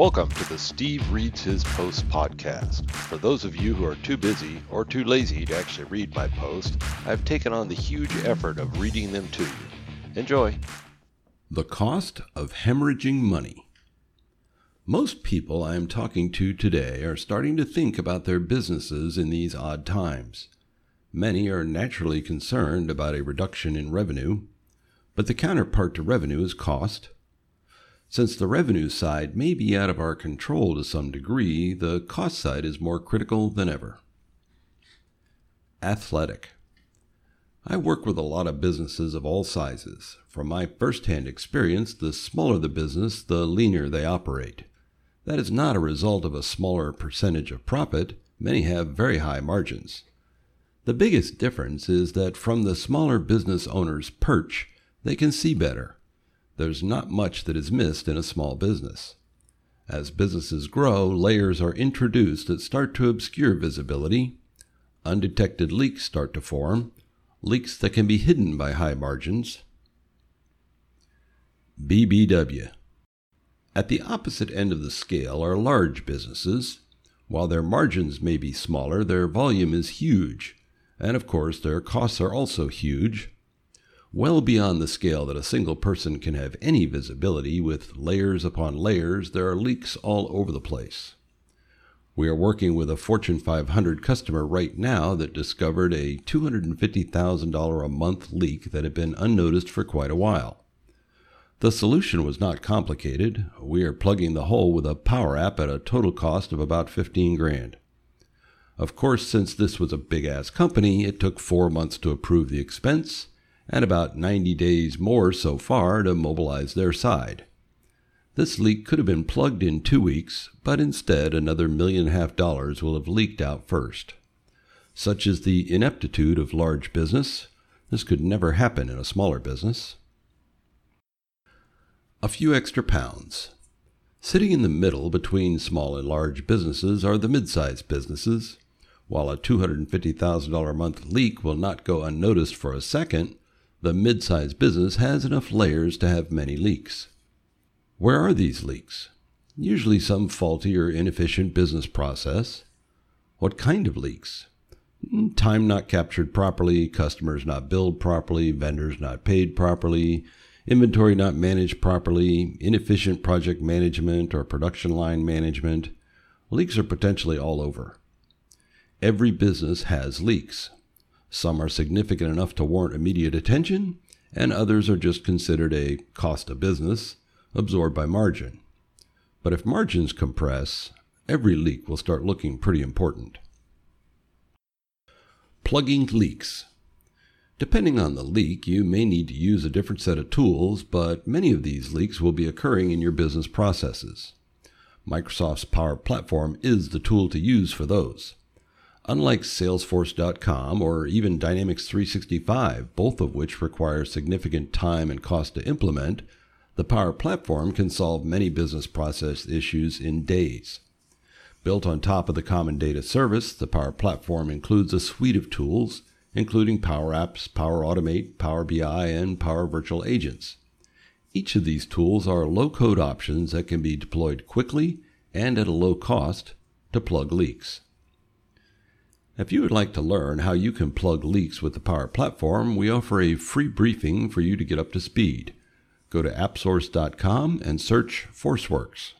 Welcome to the Steve Reads His Post podcast. For those of you who are too busy or too lazy to actually read my post, I've taken on the huge effort of reading them to you. Enjoy. The cost of hemorrhaging money. Most people I am talking to today are starting to think about their businesses in these odd times. Many are naturally concerned about a reduction in revenue, but the counterpart to revenue is cost. Since the revenue side may be out of our control to some degree, the cost side is more critical than ever. Athletic. I work with a lot of businesses of all sizes. From my first-hand experience, the smaller the business, the leaner they operate. That is not a result of a smaller percentage of profit. Many have very high margins. The biggest difference is that from the smaller business owner's perch, they can see better there's not much that is missed in a small business. As businesses grow, layers are introduced that start to obscure visibility. Undetected leaks start to form, leaks that can be hidden by high margins. BBW. At the opposite end of the scale are large businesses. While their margins may be smaller, their volume is huge, and of course their costs are also huge well beyond the scale that a single person can have any visibility, with layers upon layers, there are leaks all over the place. We are working with a Fortune 500 customer right now that discovered a $250,000 a month leak that had been unnoticed for quite a while. The solution was not complicated. We are plugging the hole with a power app at a total cost of about 15 grand. Of course, since this was a big ass company, it took four months to approve the expense and about 90 days more so far to mobilize their side. This leak could have been plugged in two weeks, but instead another million and a half dollars will have leaked out first. Such is the ineptitude of large business. This could never happen in a smaller business. A few extra pounds. Sitting in the middle between small and large businesses are the mid-sized businesses. While a $250,000 a month leak will not go unnoticed for a second, the mid-sized business has enough layers to have many leaks. Where are these leaks? Usually some faulty or inefficient business process. What kind of leaks? Hmm, time not captured properly, customers not billed properly, vendors not paid properly, inventory not managed properly, inefficient project management or production line management. Leaks are potentially all over. Every business has leaks. Some are significant enough to warrant immediate attention, and others are just considered a cost of business, absorbed by margin. But if margins compress, every leak will start looking pretty important. Plugging leaks. Depending on the leak, you may need to use a different set of tools, but many of these leaks will be occurring in your business processes. Microsoft's Power Platform is the tool to use for those. Unlike Salesforce.com or even Dynamics 365, both of which require significant time and cost to implement, the Power Platform can solve many business process issues in days. Built on top of the Common Data Service, the Power Platform includes a suite of tools, including Power Apps, Power Automate, Power BI, and Power Virtual Agents. Each of these tools are low code options that can be deployed quickly and at a low cost to plug leaks. If you would like to learn how you can plug leaks with the Power Platform, we offer a free briefing for you to get up to speed. Go to appsource.com and search ForceWorks.